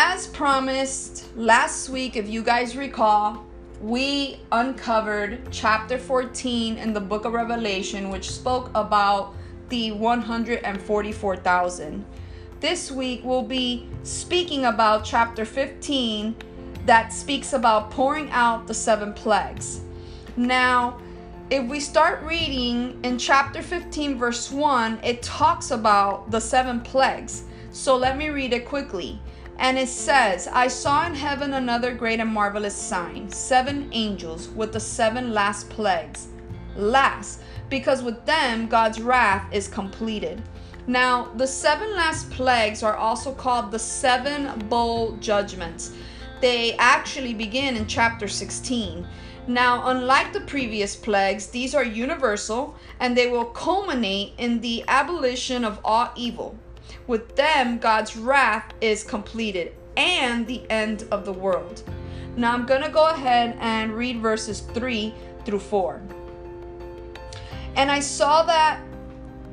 as promised last week, if you guys recall, we uncovered chapter 14 in the book of Revelation, which spoke about the 144,000. This week, we'll be speaking about chapter 15 that speaks about pouring out the seven plagues. Now, if we start reading in chapter 15, verse 1, it talks about the seven plagues. So let me read it quickly. And it says, I saw in heaven another great and marvelous sign seven angels with the seven last plagues. Last, because with them God's wrath is completed. Now, the seven last plagues are also called the seven bowl judgments. They actually begin in chapter 16. Now, unlike the previous plagues, these are universal and they will culminate in the abolition of all evil. With them, God's wrath is completed and the end of the world. Now, I'm going to go ahead and read verses 3 through 4. And I saw that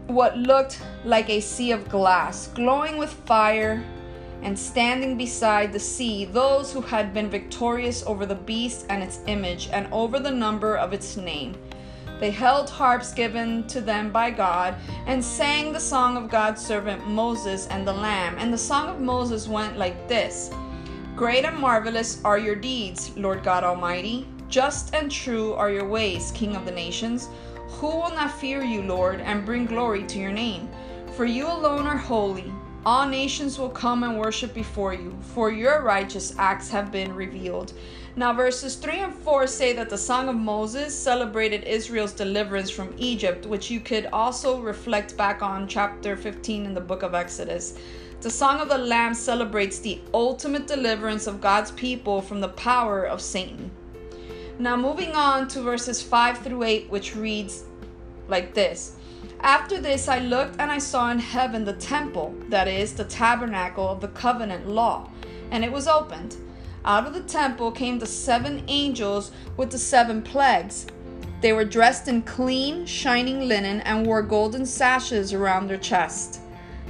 what looked like a sea of glass, glowing with fire and standing beside the sea those who had been victorious over the beast and its image and over the number of its name. They held harps given to them by God and sang the song of God's servant Moses and the Lamb. And the song of Moses went like this Great and marvelous are your deeds, Lord God Almighty. Just and true are your ways, King of the nations. Who will not fear you, Lord, and bring glory to your name? For you alone are holy. All nations will come and worship before you, for your righteous acts have been revealed. Now, verses 3 and 4 say that the Song of Moses celebrated Israel's deliverance from Egypt, which you could also reflect back on chapter 15 in the book of Exodus. The Song of the Lamb celebrates the ultimate deliverance of God's people from the power of Satan. Now, moving on to verses 5 through 8, which reads like this after this, I looked and I saw in heaven the temple, that is, the tabernacle of the covenant law, and it was opened. Out of the temple came the seven angels with the seven plagues. They were dressed in clean, shining linen and wore golden sashes around their chest.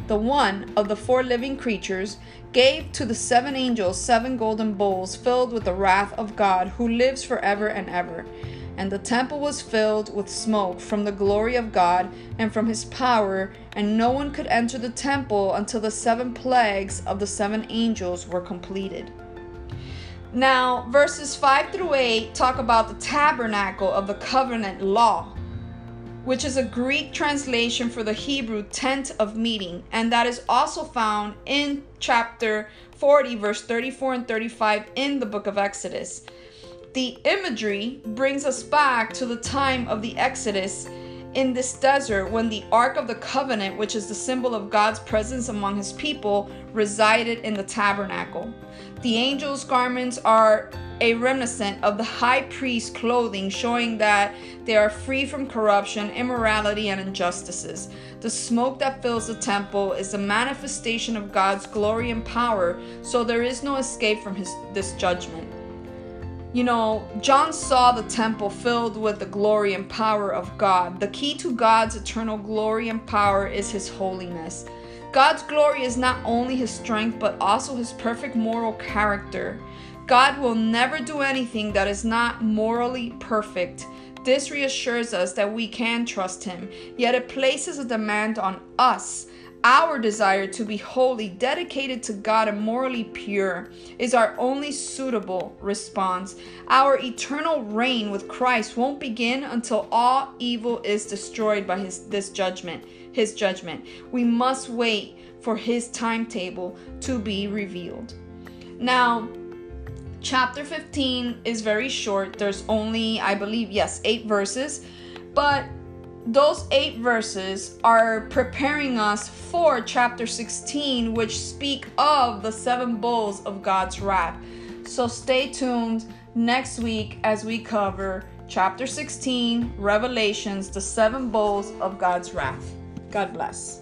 The one of the four living creatures gave to the seven angels seven golden bowls filled with the wrath of God who lives forever and ever and the temple was filled with smoke from the glory of God and from his power, and no one could enter the temple until the seven plagues of the seven angels were completed. Now, verses 5 through 8 talk about the tabernacle of the covenant law, which is a Greek translation for the Hebrew tent of meeting, and that is also found in chapter 40, verse 34 and 35 in the book of Exodus. The imagery brings us back to the time of the Exodus in this desert when the Ark of the Covenant, which is the symbol of God's presence among his people, resided in the tabernacle. The angels' garments are a reminiscent of the high priest's clothing, showing that they are free from corruption, immorality, and injustices. The smoke that fills the temple is a manifestation of God's glory and power, so there is no escape from his, this judgment. You know, John saw the temple filled with the glory and power of God. The key to God's eternal glory and power is his holiness. God's glory is not only his strength, but also his perfect moral character. God will never do anything that is not morally perfect. This reassures us that we can trust him, yet it places a demand on us our desire to be holy, dedicated to God, and morally pure is our only suitable response. Our eternal reign with Christ won't begin until all evil is destroyed by his this judgment, his judgment. We must wait for his timetable to be revealed. Now, chapter 15 is very short. There's only, I believe, yes, 8 verses, but those eight verses are preparing us for chapter 16, which speak of the seven bowls of God's wrath. So stay tuned next week as we cover chapter 16, Revelations, the seven bowls of God's wrath. God bless.